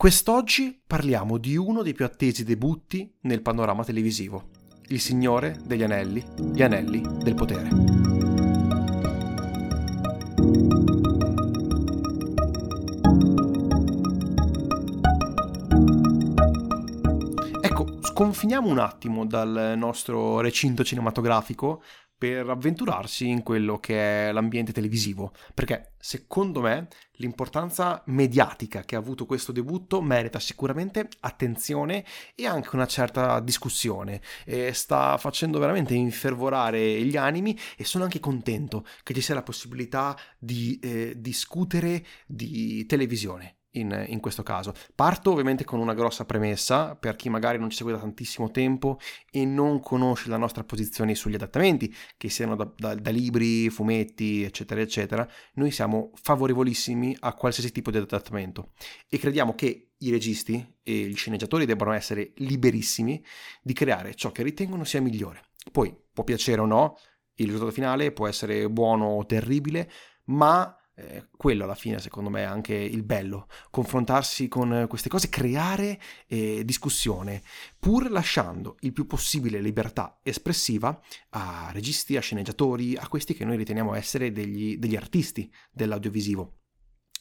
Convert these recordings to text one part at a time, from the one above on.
Quest'oggi parliamo di uno dei più attesi debutti nel panorama televisivo, Il Signore degli Anelli, gli Anelli del Potere. Ecco, sconfiniamo un attimo dal nostro recinto cinematografico per avventurarsi in quello che è l'ambiente televisivo, perché secondo me l'importanza mediatica che ha avuto questo debutto merita sicuramente attenzione e anche una certa discussione. E sta facendo veramente infervorare gli animi e sono anche contento che ci sia la possibilità di eh, discutere di televisione in, in, questo caso. Parto ovviamente con una grossa premessa per chi magari non ci segue da tantissimo tempo e non conosce la nostra posizione sugli adattamenti, che siano da, da, da, libri, fumetti, eccetera, eccetera. Noi siamo favorevolissimi a qualsiasi tipo di adattamento e crediamo che i registi e gli sceneggiatori debbano essere liberissimi di creare ciò che ritengono sia migliore. Poi può piacere o no, il risultato finale può essere buono o terribile, ma eh, quello alla fine secondo me è anche il bello, confrontarsi con queste cose, creare eh, discussione, pur lasciando il più possibile libertà espressiva a registi, a sceneggiatori, a questi che noi riteniamo essere degli, degli artisti dell'audiovisivo.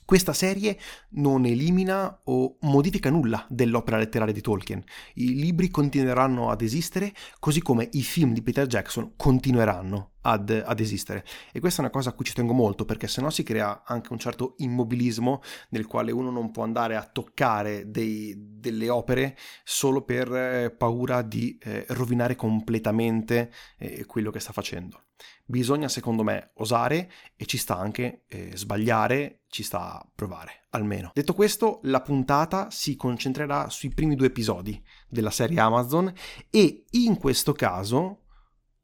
Questa serie non elimina o modifica nulla dell'opera letteraria di Tolkien. I libri continueranno ad esistere, così come i film di Peter Jackson continueranno ad, ad, esistere. E questa è una cosa a cui ci tengo molto perché sennò si crea anche un certo immobilismo nel quale uno non può andare a toccare dei, delle opere solo per eh, paura di eh, rovinare completamente eh, quello che sta facendo. Bisogna secondo me osare e ci sta anche eh, sbagliare, ci sta provare almeno. Detto questo, la puntata si concentrerà sui primi due episodi della serie Amazon e in questo caso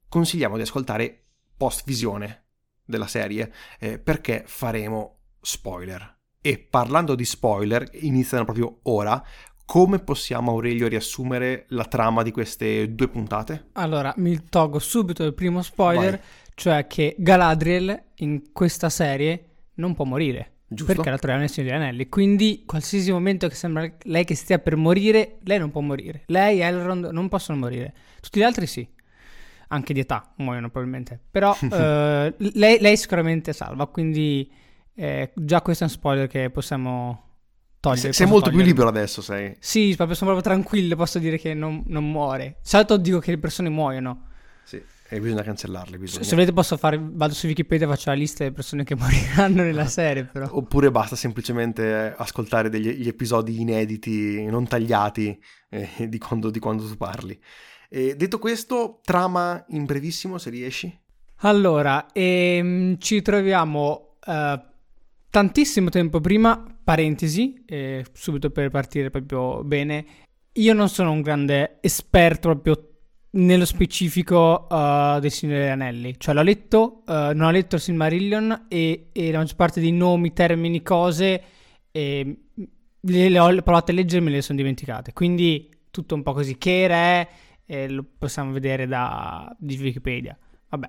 consigliamo di ascoltare post visione della serie eh, perché faremo spoiler. E parlando di spoiler, iniziano proprio ora. Come possiamo Aurelio riassumere la trama di queste due puntate? Allora, mi tolgo subito il primo spoiler, Vai. cioè che Galadriel in questa serie non può morire. Giusto. Perché la troviamo nel Signore degli Anelli. Quindi, qualsiasi momento che sembra lei che stia per morire, lei non può morire. Lei e Elrond non possono morire. Tutti gli altri sì anche di età muoiono probabilmente. Però eh, lei, lei, sicuramente salva, quindi eh, già questo è un spoiler che possiamo togliere. sei molto togliere. più libero adesso, sei? Sì, proprio, sono proprio tranquillo, posso dire che non, non muore. Salto dico che le persone muoiono. Sì. E bisogna cancellarle. Bisogna. Se volete posso fare, vado su Wikipedia e faccio la lista delle persone che moriranno nella serie. Però. Oppure basta semplicemente ascoltare degli episodi inediti, non tagliati eh, di, quando, di quando tu parli. E detto questo, trama in brevissimo se riesci. Allora, ehm, ci troviamo eh, tantissimo tempo prima, parentesi, eh, subito per partire proprio bene. Io non sono un grande esperto proprio nello specifico uh, del Signore degli Anelli. Cioè l'ho letto, uh, non ho letto il Silmarillion e, e, la maggior parte dei nomi, termini, cose e le, le ho provate a leggere e me le sono dimenticate. Quindi tutto un po' così. Che era e lo possiamo vedere da di Wikipedia. Vabbè,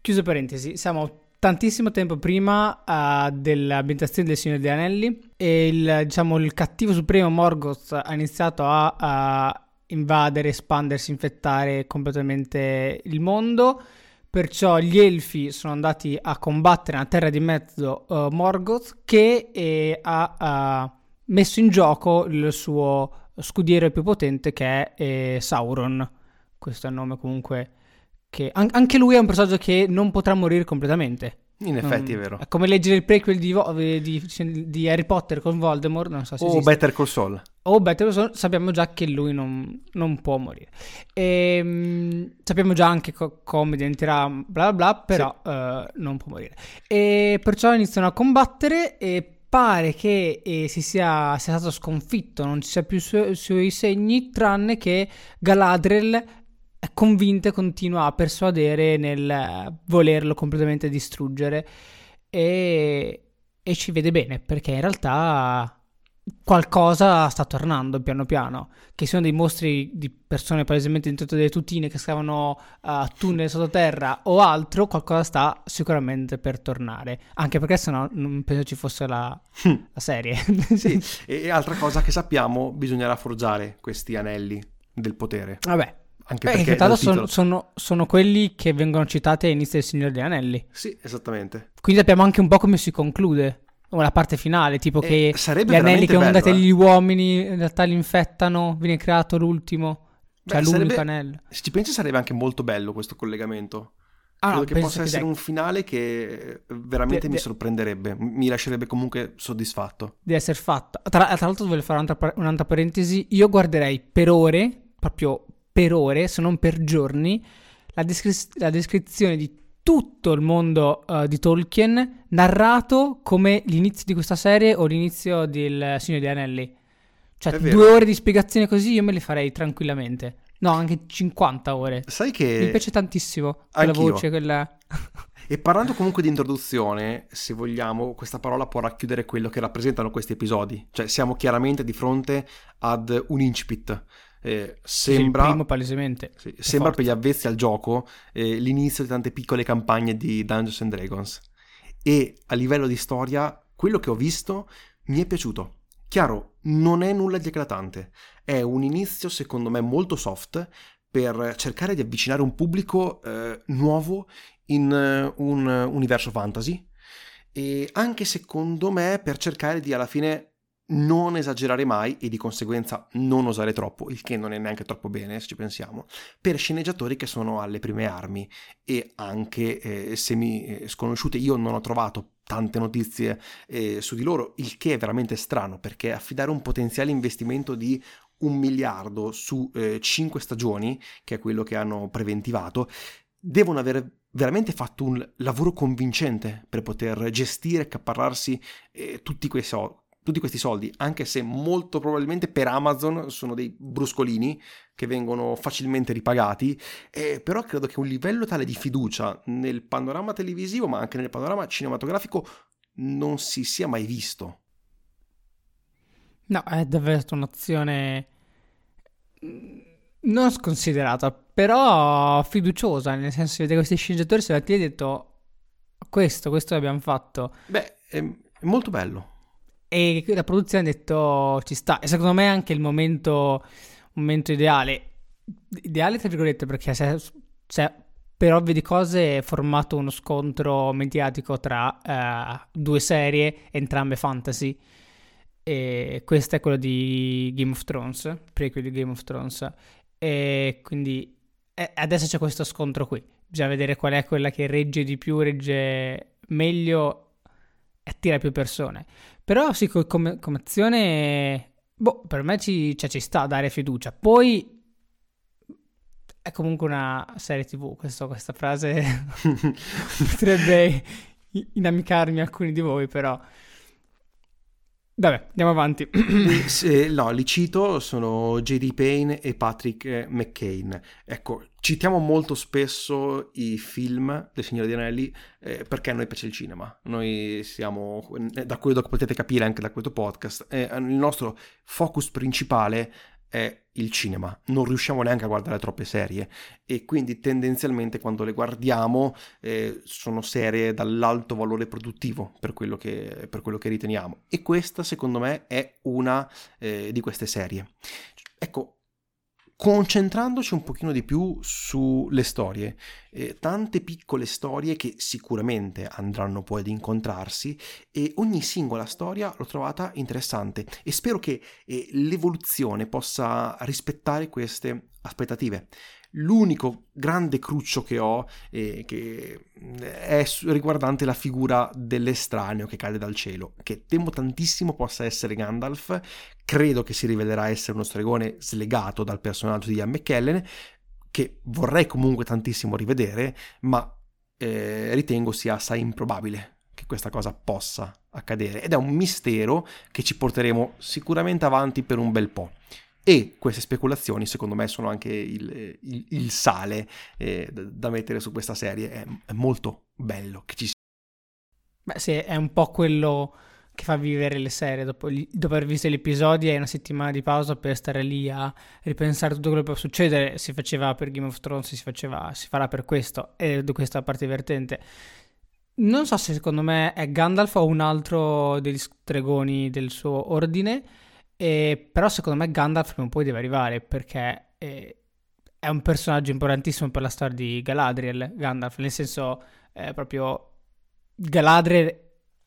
chiuso parentesi, siamo tantissimo tempo prima uh, dell'ambientazione del Signore degli Anelli e il, diciamo, il cattivo supremo Morgoth ha iniziato a, a invadere, espandersi, infettare completamente il mondo. Perciò gli elfi sono andati a combattere nella terra di mezzo uh, Morgoth che eh, ha uh, messo in gioco il suo scudiero più potente che è eh, Sauron. Questo è il nome comunque che... An- anche lui è un personaggio che non potrà morire completamente. In effetti um, è vero. È come leggere il prequel di, di, di, Harry Potter con Voldemort, non so se O esiste. Better Call Saul. O Better Call Saul, sappiamo già che lui non, non può morire. E, um, sappiamo già anche co- come diventerà bla bla bla, però sì. uh, non può morire. E perciò iniziano a combattere e pare che eh, si sia, sia, stato sconfitto, non ci sia più sui su segni, tranne che Galadriel convinta e continua a persuadere nel volerlo completamente distruggere e, e ci vede bene perché in realtà qualcosa sta tornando piano piano. Che siano dei mostri di persone palesemente dentro delle tutine che scavano uh, tunnel sottoterra o altro, qualcosa sta sicuramente per tornare. Anche perché sennò non penso ci fosse la, Hm. la serie. Sì, e altra cosa che sappiamo, bisognerà forgiare questi anelli del potere. Vabbè. Anche Beh, perché l'altro sono, sono- sono quelli che vengono citati all'inizio del Signore degli Anelli. Sì, esattamente. Quindi sappiamo anche un po' come si conclude. O la parte finale, tipo E che gli anelli che dati eh. agli uomini in realtà li infettano, viene creato l'ultimo. Cioè Beh, l'unico sarebbe- anello. Se ci pensi sarebbe anche molto bello questo collegamento. Ah, Credo no, che possa che essere dai, un finale che veramente De- mi de- sorprenderebbe, mi lascerebbe comunque soddisfatto. di essere fatto. Tra, tra l'altro voglio fare un'altra, un'altra parentesi. Io guarderei per ore, proprio per ore, se non per giorni, la, descri- la descrizione di tutto il mondo eh, di Tolkien narrato come l'inizio di questa serie o l'inizio del Signore degli Anelli. Cioè, due ore di spiegazione così io me le farei tranquillamente. No, anche 50 ore. Sai Mi che... piace tantissimo quella Anch'io. voce, quella... E parlando comunque di introduzione, se vogliamo, questa parola può racchiudere quello che rappresentano questi episodi. Cioè siamo chiaramente di fronte ad un incipit. Eh, sembra... primo palesemente. Sì, sembra forte. per gli avvezzi al gioco eh, l'inizio di tante piccole campagne di Dungeons and Dragons. E a livello di storia, quello che ho visto mi è piaciuto. Chiaro, non è nulla di eclatante. È un inizio, secondo me, molto soft per cercare di avvicinare un pubblico eh, nuovo in eh, un universo fantasy. E anche secondo me per cercare di alla fine non esagerare mai e di conseguenza non osare troppo, il che non è neanche troppo bene se ci pensiamo, per sceneggiatori che sono alle prime armi e anche eh, semi eh, sconosciute. Io non ho trovato tante notizie eh, su di loro, il che è veramente strano perché affidare un potenziale investimento di un miliardo su eh, cinque stagioni, che è quello che hanno preventivato, devono aver veramente fatto un lavoro convincente per poter gestire e accaparrarsi eh, tutti, quei sol- tutti questi soldi, anche se molto probabilmente per Amazon sono dei bruscolini che vengono facilmente ripagati, eh, però credo che un livello tale di fiducia nel panorama televisivo, ma anche nel panorama cinematografico, non si sia mai visto. No, è davvero stata un'azione mm, non sconsiderata, però fiduciosa, nel senso che vedere questi sceneggiatori sono andati lì e detto questo, questo l'abbiamo fatto. Beh, è molto bello. E la produzione ha detto ci sta. E secondo me è anche il momento, momento ideale. Ideale, tra virgolette, perché se, se per ovvie di cose è formato uno scontro mediatico tra eh, due serie, entrambe fantasy. E questo è quello di Game of Thrones, prequel di Game of Thrones. E quindi eh, adesso c'è questo scontro qui. Bisogna vedere qual è quella che regge di più, regge meglio e attira più persone. Però sì, co- come, come azione, boh, per me ci, cioè, ci sta a dare fiducia. Poi è comunque una serie tv, questo- questa frase potrebbe inamicarmi alcuni di voi, però... Vabbè, andiamo avanti. Se- no, li cito, sono J.D. Payne e Patrick McCain. Ecco, citiamo molto spesso i film del Signore degli Anelli eh, perché a noi piace il cinema. Noi siamo, eh, da quello che potete capire anche da questo podcast, eh, il nostro focus principale è il cinema. Non riusciamo neanche a guardare troppe serie e quindi tendenzialmente quando le guardiamo eh, sono serie dall'alto valore produttivo per quello che, per quello che riteniamo. E questa, secondo me, è una eh, di queste serie. Ecco, concentrandoci un pochino di più sulle storie, eh, tante piccole storie che sicuramente andranno poi ad incontrarsi e ogni singola storia l'ho trovata interessante e spero che eh, l'evoluzione possa rispettare queste aspettative. L'unico grande cruccio che ho eh, che è riguardante la figura dell'estraneo che cade dal cielo, che temo tantissimo possa essere Gandalf, credo che si rivelerà essere uno stregone slegato dal personaggio di Ian McKellen, che vorrei comunque tantissimo rivedere, ma eh, ritengo sia assai improbabile che questa cosa possa accadere ed è un mistero che ci porteremo sicuramente avanti per un bel po'. E queste speculazioni, secondo me, sono anche il, il- il sale eh, da- da mettere su questa serie. È, è molto bello che ci sia. Beh, sì, è un po' quello che fa vivere le serie. Dopo, dopo aver visto gli episodi hai una settimana di pausa per stare lì a ripensare tutto quello che può succedere. Si faceva per Game of Thrones, si, faceva, si farà per questo. E questa è la parte divertente. Non so se secondo me è Gandalf o un altro degli stregoni del suo ordine. Eh, però secondo me Gandalf non poi deve arrivare perché eh, è un personaggio importantissimo per la storia di Galadriel. Gandalf, nel senso, eh, proprio Galadriel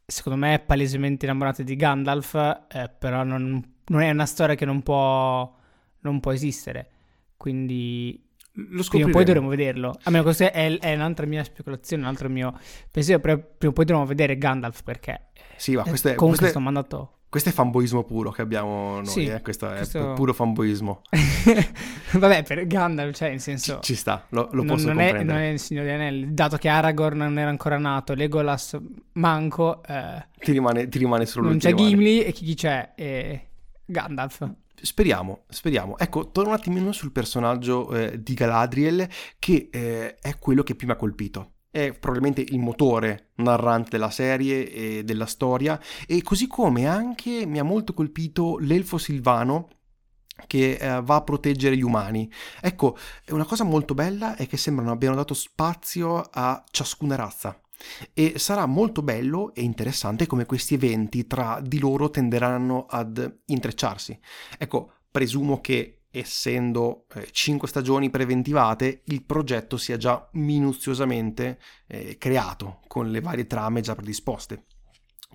secondo me è palesemente innamorata di Gandalf, eh, però non, non, è una storia che non può, non può esistere. Quindi lo prima o poi dovremo vederlo. A meno questa è, è, un'altra mia speculazione, un altro mio pensiero. Però prima o poi dovremo vedere Gandalf perché. Sì, ma questo è. Comunque questo sto mandato. Questo è fanboismo puro che abbiamo noi, sì, eh? questo è questo... puro fanboismo. Vabbè, per Gandalf, cioè, in senso... Ci, ci sta, lo, lo non, posso non comprendere. È, non è il Signore Anelli, dato che Aragorn non era ancora nato, Legolas manco... Eh, ti, rimane, ti rimane solo Non c'è Gimli e chi c'è? Eh, Gandalf. Speriamo, speriamo. Ecco, torno un attimino sul personaggio eh, di Galadriel, che eh, è quello che più mi ha colpito è probabilmente il motore narrante della serie e della storia e così come anche mi ha molto colpito l'elfo silvano che eh, va a proteggere gli umani. Ecco, una cosa molto bella è che sembrano abbiano dato spazio a ciascuna razza. E sarà molto bello e interessante come questi eventi tra di loro tenderanno ad intrecciarsi. Ecco, presumo che essendo eh, 5 stagioni preventivate, il progetto sia già minuziosamente eh, creato con le varie trame già predisposte.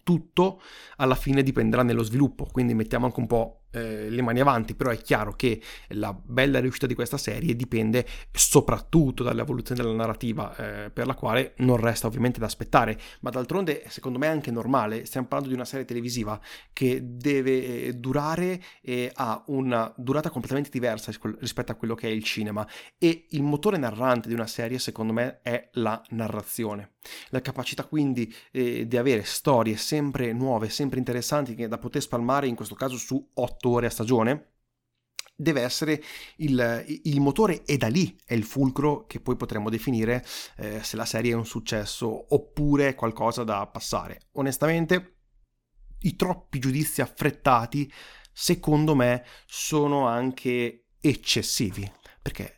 Tutto alla fine dipenderà nello sviluppo, quindi mettiamo anche un po' eh, le mani avanti, però è chiaro che la bella riuscita di questa serie dipende soprattutto dall'evoluzione della narrativa, eh, per la quale non resta ovviamente da aspettare, ma d'altronde secondo me è anche normale, stiamo parlando di una serie televisiva che deve eh, durare e ha una durata completamente diversa rispetto a quello che è il cinema. E il motore narrante di una serie secondo me è la narrazione, la capacità quindi eh, di avere storie sempre nuove, sempre interessanti da poter spalmare in questo caso su otto 8 ore a stagione, deve essere il, il, motore e da lì è il fulcro che poi potremmo definire eh, se la serie è un successo oppure qualcosa da passare. Onestamente, i troppi giudizi affrettati, secondo me, sono anche eccessivi, perché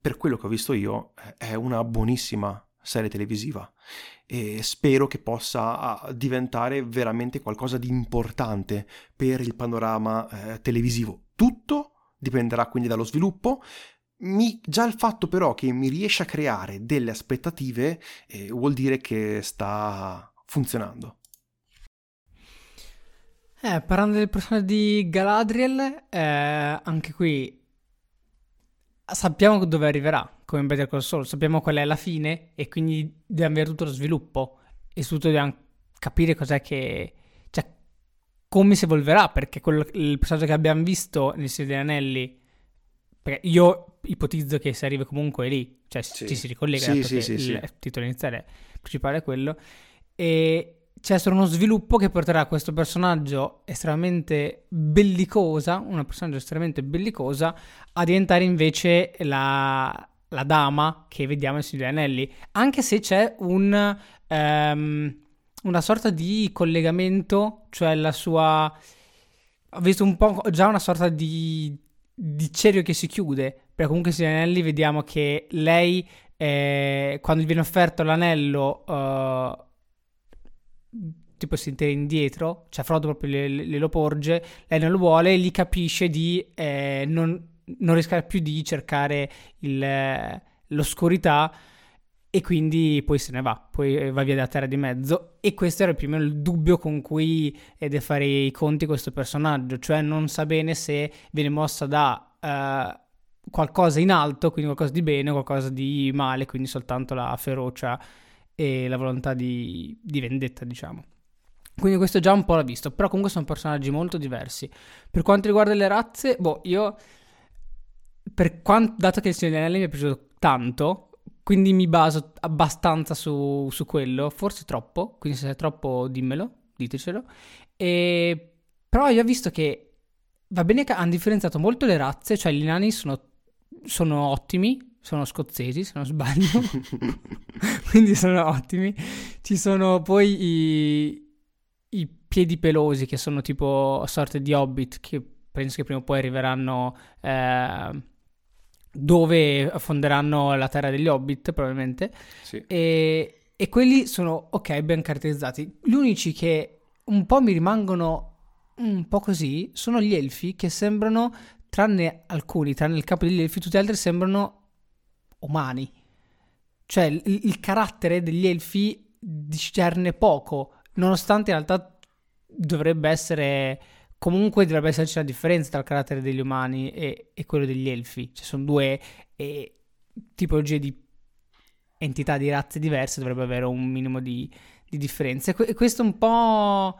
per quello che ho visto io è una buonissima serie televisiva e spero che possa ah, diventare veramente qualcosa di importante per il panorama eh, televisivo. Tutto dipenderà quindi dallo sviluppo. Mi, già il fatto però che mi riesce a creare delle aspettative eh, vuol dire che sta funzionando. Eh, parlando del personaggio di Galadriel, eh, anche qui sappiamo dove arriverà come Better Call Saul, sappiamo qual è la fine e quindi dobbiamo avere tutto lo sviluppo e soprattutto dobbiamo capire cos'è che... cioè come si evolverà, perché quello, il personaggio che abbiamo visto nel Signore degli Anelli, perché io ipotizzo che si arrivi comunque lì, cioè sì. ci si ricollega, sì, sì, sì, il sì. titolo iniziale principale è quello, e c'è solo uno sviluppo che porterà questo personaggio estremamente bellicosa, una personaggio estremamente bellicosa, a diventare invece la, la dama che vediamo in Signore Anelli. Anche se c'è un, um, una sorta di collegamento, cioè la sua... Ho visto un po' già una sorta di, di cerchio che si chiude, perché comunque in Signore Anelli vediamo che lei, eh, quando viene offerto l'anello... Uh, tipo si tira indietro, cioè Frodo proprio glielo porge, lei non lo vuole e gli capisce di eh, non, non riesca più di cercare il, l'oscurità e quindi poi se ne va, poi va via da terra di mezzo e questo era più o meno il dubbio con cui deve fare i conti questo personaggio, cioè non sa bene se viene mossa da uh, qualcosa in alto, quindi qualcosa di bene o qualcosa di male, quindi soltanto la ferocia e la volontà di, di vendetta, diciamo. Quindi questo già un po' l'ho visto, però comunque sono personaggi molto diversi. Per quanto riguarda le razze, boh, io, quanto, dato che il Signore degli Anelli mi è piaciuto tanto, quindi mi baso abbastanza su, su quello, forse troppo, quindi se è troppo dimmelo, ditecelo. E, però io ho visto che va bene che hanno differenziato molto le razze, cioè gli nani sono, sono ottimi, sono scozzesi se non sbaglio, quindi sono ottimi. Ci sono poi i, i piedi pelosi che sono tipo sorte di hobbit che penso che prima o poi arriveranno eh, dove fonderanno la terra degli hobbit probabilmente Sì. e, e quelli sono ok ben caratterizzati gli unici che un po' mi rimangono un po' così sono gli elfi che sembrano tranne alcuni tranne il capo degli elfi tutti gli altri sembrano umani. Cioè il, il carattere degli elfi discerne poco nonostante in realtà dovrebbe essere comunque dovrebbe esserci una differenza tra il carattere degli umani e, e quello degli elfi. Cioè sono due eh, tipologie di entità di razze diverse dovrebbe avere un minimo di, di differenza e, que- e questo un po'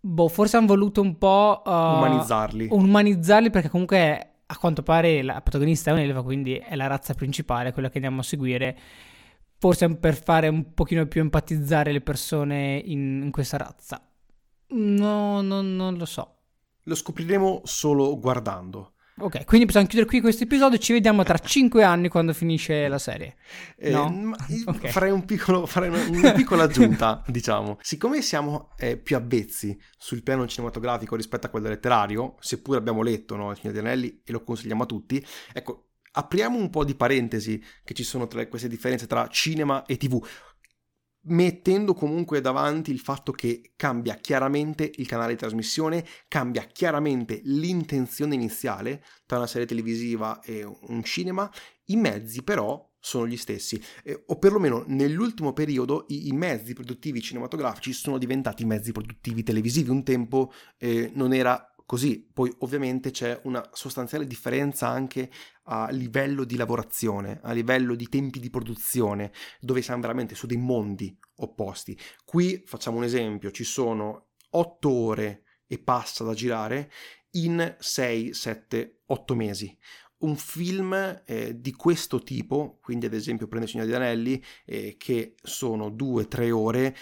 boh forse hanno voluto un po' uh, Umanizzarli. umanizzarli perché comunque a quanto pare la protagonista è un'elfa quindi è la razza principale quella che andiamo a seguire forse per fare un pochino più empatizzare le persone in, in questa razza no, no, non lo so Lo scopriremo solo guardando. Ok quindi possiamo chiudere qui questo episodio ci vediamo tra 5 anni quando finisce la serie Eh, No? ma io Ok. Farei, un piccolo, farei una, una piccola aggiunta, diciamo. Siccome siamo eh, più avvezzi sul piano cinematografico rispetto a quello letterario, seppure abbiamo letto no, Il Signore degli Anelli e lo consigliamo a tutti, ecco, apriamo un po' di parentesi che ci sono tra queste differenze tra cinema e tv, mettendo comunque davanti il fatto che cambia chiaramente il canale di trasmissione, cambia chiaramente l'intenzione iniziale tra una serie televisiva e un cinema, i mezzi però sono gli stessi, eh, o perlomeno nell'ultimo periodo i, i mezzi produttivi cinematografici sono diventati mezzi produttivi televisivi, un tempo eh, non era così, poi ovviamente c'è una sostanziale differenza anche a livello di lavorazione, a livello di tempi di produzione, dove siamo veramente su dei mondi opposti. Qui facciamo un esempio, ci sono 8 ore e passa da girare in 6, 7, 8 mesi. Un film eh, di questo tipo, quindi ad esempio prende Signore degli Anelli, eh, che sono 2-3 ore,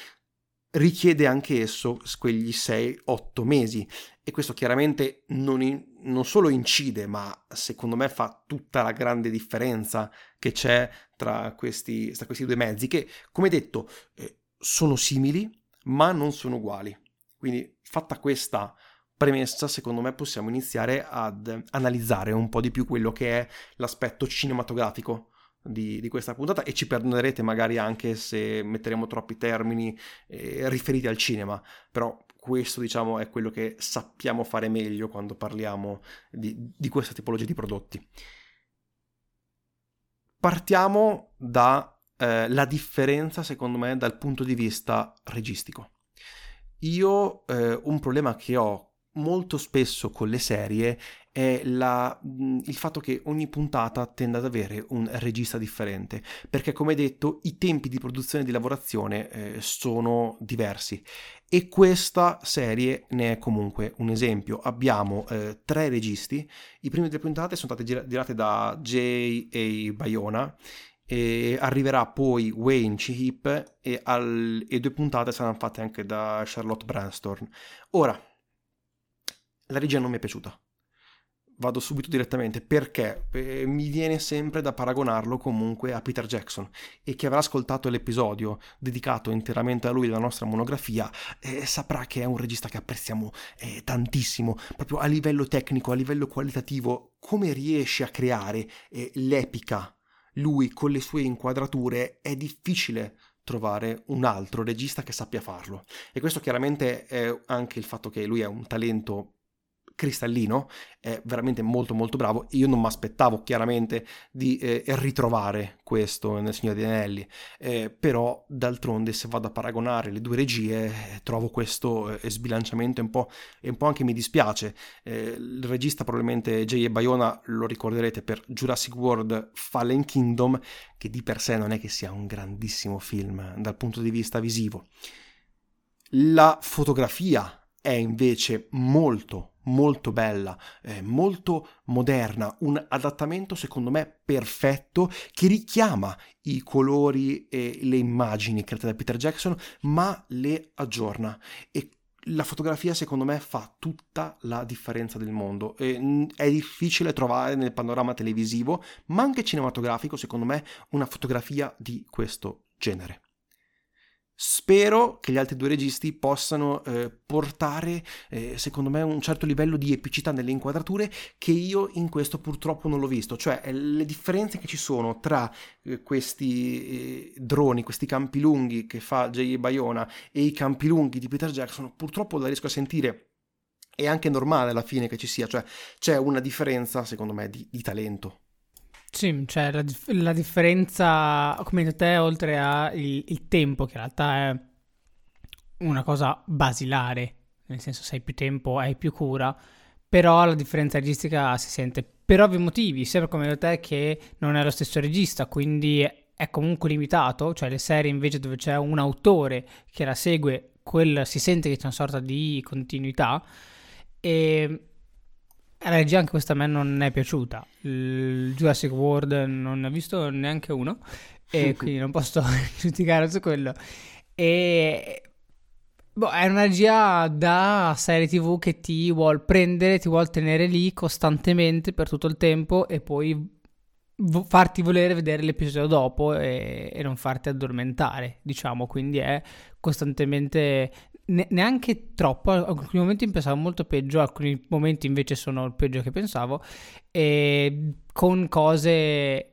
richiede anche esso quegli 6-8 mesi e questo chiaramente non, in- non solo incide, ma secondo me fa tutta la grande differenza che c'è tra questi, tra questi due mezzi, che come detto eh, sono simili, ma non sono uguali. Quindi fatta questa premessa, secondo me possiamo iniziare ad analizzare un po' di più quello che è l'aspetto cinematografico di, di questa puntata e ci perdonerete magari anche se metteremo troppi termini eh, riferiti al cinema, però questo diciamo è quello che sappiamo fare meglio quando parliamo di, di questa tipologia di prodotti. Partiamo dalla differenza secondo me dal punto di vista registico. Io eh, un problema che ho molto spesso con le serie è la, il fatto che ogni puntata tende ad avere un regista differente, perché come detto i tempi di produzione e di lavorazione eh, sono diversi e questa serie ne è comunque un esempio. Abbiamo eh, tre registi, i primi tre puntate sono state gira- girate da J.A. Bayona e arriverà poi Wayne Chihip e, al- e due puntate saranno fatte anche da Charlotte Branstorn. Ora, la regia non mi è piaciuta. Vado subito direttamente perché eh, mi viene sempre da paragonarlo comunque a Peter Jackson e chi avrà ascoltato l'episodio dedicato interamente a lui della nostra monografia eh, saprà che è un regista che apprezziamo eh, tantissimo, proprio a livello tecnico, a livello qualitativo, come riesce a creare eh, l'epica lui con le sue inquadrature è difficile trovare un altro regista che sappia farlo. E questo chiaramente è anche il fatto che lui è un talento cristallino, è veramente molto molto bravo. Io non mi aspettavo chiaramente di eh, ritrovare questo nel Signore degli Anelli, eh, però d'altronde se vado a paragonare le due regie eh, trovo questo eh, sbilanciamento e un po', e un po' anche mi dispiace. Eh, il regista probabilmente J.E. Bayona lo ricorderete per Jurassic World Fallen Kingdom, che di per sé non è che sia un grandissimo film dal punto di vista visivo. La fotografia è invece molto molto bella, eh, molto moderna, un adattamento secondo me perfetto che richiama i colori e le immagini create da Peter Jackson, ma le aggiorna e la fotografia secondo me fa tutta la differenza del mondo. E, è difficile trovare nel panorama televisivo, ma anche cinematografico, secondo me, una fotografia di questo genere. Spero che gli altri due registi possano eh, portare, eh, secondo me, un certo livello di epicità nelle inquadrature che io in questo purtroppo non l'ho visto. Cioè, eh, le differenze che ci sono tra eh, questi eh, droni, questi campi lunghi che fa J. Bayona e i campi lunghi di Peter Jackson, purtroppo la riesco a sentire. È anche normale alla fine che ci sia, cioè c'è una differenza, secondo me, di, di talento. Sì, cioè la, la differenza, come detto te, oltre al tempo, che in realtà è una cosa basilare, nel senso se hai più tempo hai più cura, però la differenza registica si sente per ovvi motivi, sempre come detto te che non è lo stesso regista, quindi è comunque limitato, cioè le serie invece dove c'è un autore che la segue, quel, si sente che c'è una sorta di continuità e la regia anche questa a me non è piaciuta. Il Jurassic World non ne ho visto neanche uno e quindi non posso giudicare su quello. E boh, è una regia da serie TV che ti vuol prendere, ti vuol tenere lì costantemente per tutto il tempo e poi farti volere vedere l'episodio dopo e, e non farti addormentare, diciamo, quindi è costantemente ne- neanche troppo, alcuni momenti pensavo molto peggio, alcuni momenti invece sono il peggio che pensavo, e con cose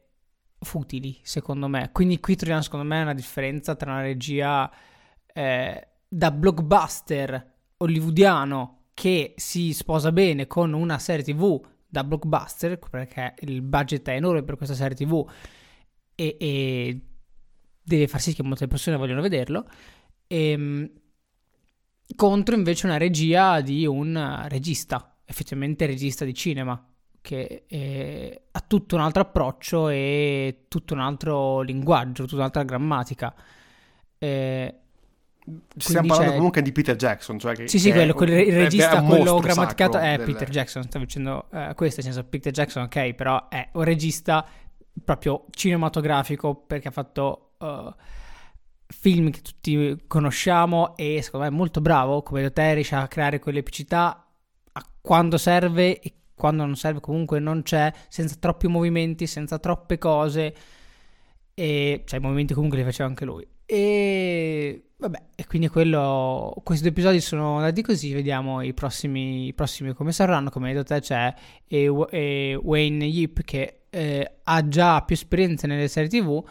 futili, secondo me. Quindi qui troviamo, secondo me, una differenza tra una regia eh, da blockbuster hollywoodiano che si sposa bene con una serie tv da blockbuster, perché il budget è enorme per questa serie tv e, e deve far sì che molte persone vogliono vederlo. E, ehm, contro invece una regia di un regista, effettivamente regista di cinema, che è, ha tutto un altro approccio e tutto un altro linguaggio, tutta un'altra grammatica. Eh, Stiamo parlando comunque di Peter Jackson, cioè che sì, sì, quello, quello, il regista, quello grammaticato è del... Peter Jackson. Stavo dicendo uh, questo, nel senso Peter Jackson, ok, però è un regista proprio cinematografico perché ha fatto uh, film che tutti conosciamo e secondo me è molto bravo, come te riesce a creare quell'epicità a quando serve e quando non serve comunque non c'è, senza troppi movimenti, senza troppe cose e cioè i movimenti comunque li faceva anche lui. E vabbè, e quindi quello questi due episodi sono andati così, vediamo i prossimi, i prossimi come saranno, come hai detto c'è e, e Wayne Yip che eh, ha già più esperienza nelle serie TV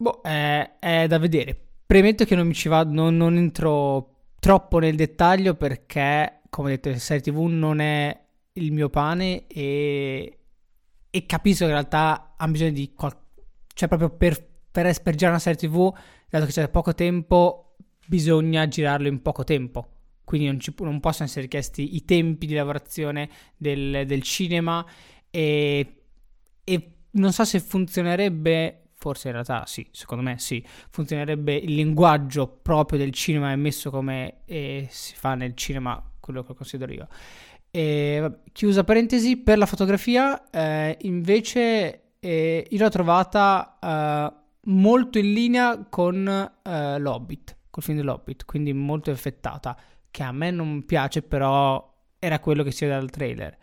Boh, è, è, da vedere. Premetto che non mi ci vado, non, non, entro troppo nel dettaglio perché, come ho detto, la serie TV non è il mio pane e, e capisco che in realtà ha bisogno di qualcosa. Cioè, proprio per, per espergiare una serie TV, dato che c'è poco tempo, bisogna girarlo in poco tempo. Quindi non, ci, non possono essere richiesti i tempi di lavorazione del, del cinema e, e non so se funzionerebbe forse in realtà sì, secondo me sì, funzionerebbe il linguaggio proprio del cinema messo come eh, si fa nel cinema, quello che considero io. E, vabbè, chiusa parentesi, per la fotografia eh, invece eh, io l'ho trovata eh, molto in linea con eh, l'Hobbit, col film dell'Hobbit, quindi molto effettata, che a me non piace però era quello che si vede dal trailer.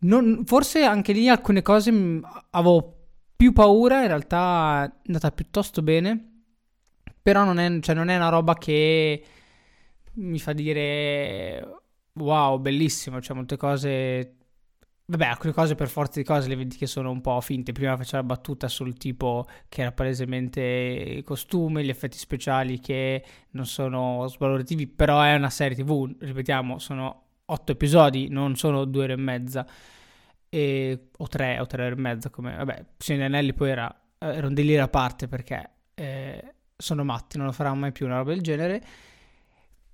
Non, forse anche lì alcune cose avevo più paura, in realtà è andata piuttosto bene, però non è, cioè non è una roba che mi fa dire wow, bellissimo, cioè molte cose... Vabbè, alcune cose per forza di cose le vedi che sono un po' finte. Prima faceva la battuta sul tipo che era palesemente il costume, gli effetti speciali che non sono svalorativi, però è una serie TV, ripetiamo, sono otto episodi, non sono due ore e mezza e, o tre o tre e mezza come vabbè Signore Anelli poi era, era un delirio a parte perché eh, sono matti non lo faranno mai più una roba del genere.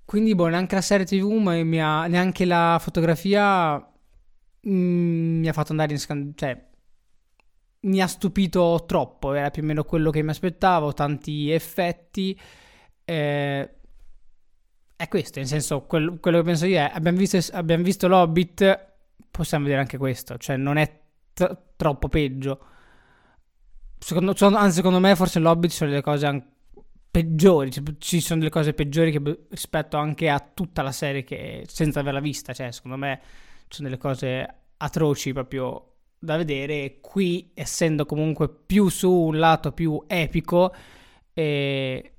Quindi boh neanche la serie tv ma ha, neanche la fotografia mh, mm, mi ha fatto andare in scandalo cioè mi ha stupito troppo era più o meno quello che mi aspettavo tanti effetti eh, è questo, nel senso, quello, quello, che penso io è, abbiamo visto, abbiamo visto l'Hobbit, possiamo vedere anche questo, cioè non è t- troppo peggio. Secondo, anzi, secondo me forse l'Hobbit sono delle cose anche peggiori, cioè, ci sono delle cose peggiori che, rispetto anche a tutta la serie che senza averla vista, cioè secondo me ci sono delle cose atroci proprio da vedere. Qui, essendo comunque più su un lato più epico, eh,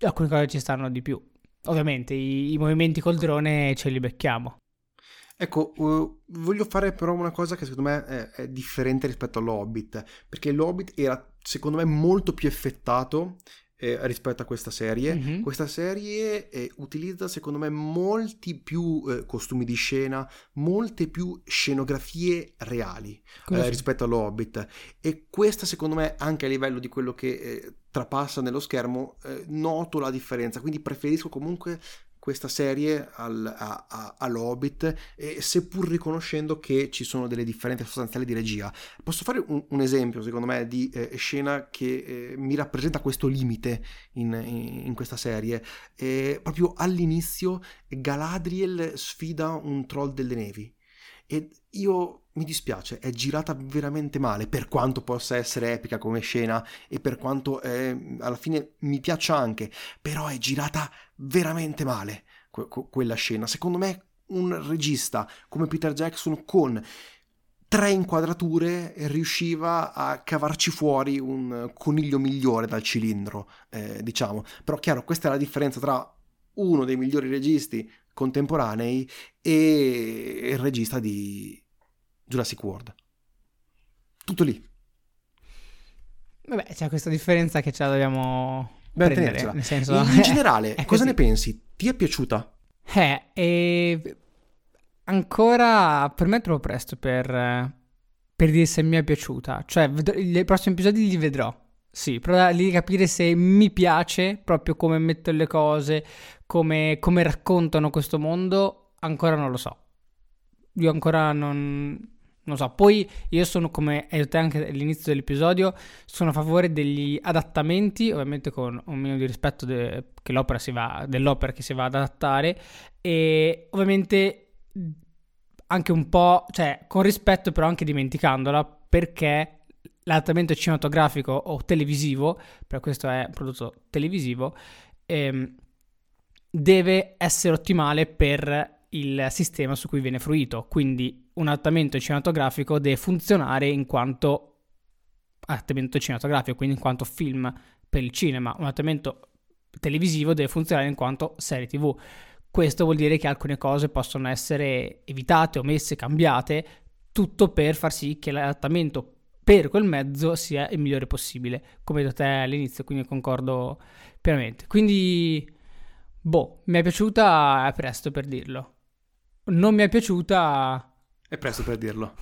alcune cose ci stanno di più. Ovviamente i, i movimenti col drone ce li becchiamo. Ecco, uh, voglio fare però una cosa che secondo me è, è differente rispetto all'Hobbit, perché l'Hobbit era secondo me molto più effettato eh, rispetto a questa serie. Mm-hmm. Questa serie eh, utilizza secondo me molti più eh, costumi di scena, molte più scenografie reali eh, rispetto allo Hobbit e questa secondo me anche a livello di quello che eh, trapassa nello schermo eh, noto la differenza, quindi preferisco comunque questa serie al, a, a, all'Hobbit, e seppur riconoscendo che ci sono delle differenze sostanziali di regia. Posso fare un, un esempio, secondo me, di eh, scena che eh, mi rappresenta questo limite in, in, in questa serie. Eh, proprio all'inizio Galadriel sfida un troll delle nevi. E io mi dispiace, è girata veramente male, per quanto possa essere epica come scena e per quanto eh, alla fine mi piaccia anche, però è girata veramente male que- quella scena. Secondo me un regista come Peter Jackson con tre inquadrature riusciva a cavarci fuori un coniglio migliore dal cilindro, eh, diciamo. Però chiaro, questa è la differenza tra uno dei migliori registi contemporanei e il regista di Jurassic World. Tutto lì. Vabbè, c'è questa differenza che ce la dobbiamo Beh, prendere, nel senso... In, generale, cosa ne pensi? Ti è piaciuta? Eh, e... ancora per me è troppo presto per, per dire se mi è piaciuta. Cioè, i prossimi episodi li vedrò. Sì, però di capire se mi piace proprio come mettono le cose, come, come raccontano questo mondo, ancora non lo so. Io ancora non, non so. Poi io sono come hai detto anche all'inizio dell'episodio, sono a favore degli adattamenti, ovviamente con un minimo di rispetto de, che l'opera si va, dell'opera che si va ad adattare e ovviamente anche un po', cioè con rispetto però anche dimenticandola perché l'adattamento cinematografico o televisivo, per questo è un prodotto televisivo, ehm, deve essere ottimale per il sistema su cui viene fruito. Quindi un adattamento cinematografico deve funzionare in quanto adattamento cinematografico, quindi in quanto film per il cinema. Un adattamento televisivo deve funzionare in quanto serie TV. Questo vuol dire che alcune cose possono essere evitate, omesse, cambiate, tutto per far sì che l'adattamento per quel mezzo sia il migliore possibile, come detto te all'inizio, quindi concordo pienamente. Quindi, boh, mi è piaciuta, è presto per dirlo non mi è piaciuta. È presto per dirlo.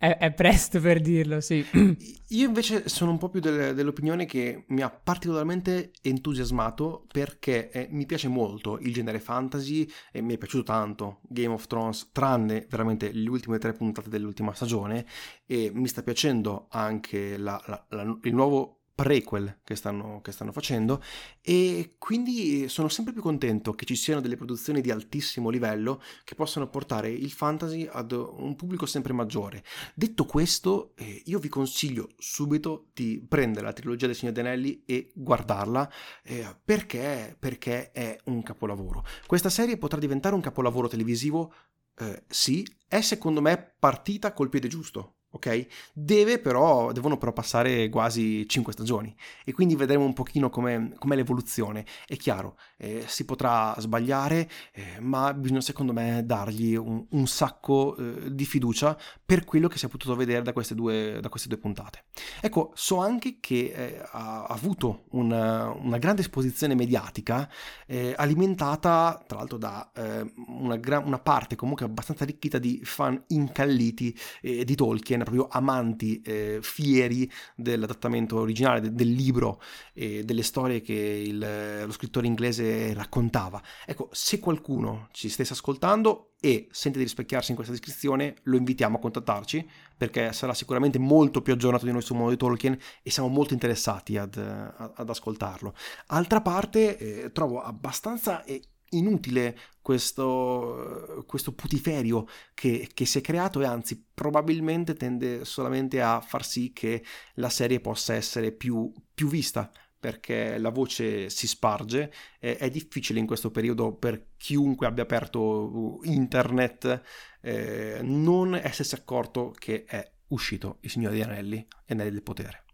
È, è, presto per dirlo, sì. Io invece sono un po' più del, dell'opinione che mi ha particolarmente entusiasmato perché eh, mi piace molto il genere fantasy e mi è piaciuto tanto Game of Thrones, tranne veramente le ultime tre puntate dell'ultima stagione e mi sta piacendo anche la, la, la, il nuovo prequel che stanno, che stanno, facendo e quindi sono sempre più contento che ci siano delle produzioni di altissimo livello che possano portare il fantasy ad un pubblico sempre maggiore. Detto questo, eh, io vi consiglio subito di prendere la trilogia del Signore Anelli e guardarla eh, perché, perché è un capolavoro. Questa serie potrà diventare un capolavoro televisivo, eh, sì, è secondo me partita col piede giusto ok? Deve però, devono però passare quasi 5 stagioni e quindi vedremo un pochino com'è, com'è l'evoluzione. È chiaro, eh, si potrà sbagliare, eh, ma bisogna secondo me dargli un, un sacco eh, di fiducia per quello che si è potuto vedere da queste due, da queste due puntate. Ecco, so anche che eh, ha avuto una, una, grande esposizione mediatica eh, alimentata tra l'altro da eh, una, gra- una parte comunque abbastanza arricchita di fan incalliti di Tolkien Tolkien, proprio amanti eh, fieri dell'adattamento originale, de- del libro e delle storie che il, lo scrittore inglese raccontava. Ecco, se qualcuno ci stesse ascoltando e sente di rispecchiarsi in questa descrizione, lo invitiamo a contattarci perché sarà sicuramente molto più aggiornato di noi sul mondo di Tolkien e siamo molto interessati ad, ad ascoltarlo. Altra parte, eh, trovo abbastanza... Eh, inutile questo, questo putiferio che, che, si è creato e anzi probabilmente tende solamente a far sì che la serie possa essere più, più vista perché la voce si sparge, è, è, difficile in questo periodo per chiunque abbia aperto internet eh, non essersi accorto che è uscito il Signore degli Anelli e Anelli del Potere.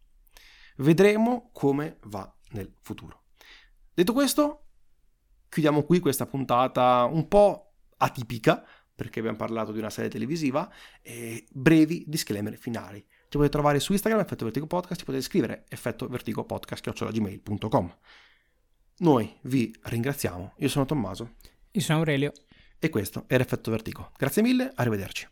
Vedremo come va nel futuro. Detto questo, chiudiamo qui questa puntata un po' atipica, perché abbiamo parlato di una serie televisiva, e brevi disclaimer finali. Ci potete trovare su Instagram, Effetto Vertigo Podcast, ci potete scrivere effettovertigopodcast.gmail.com Noi vi ringraziamo, io sono Tommaso. Io sono Aurelio. E questo era Effetto Vertigo. Grazie mille, arrivederci.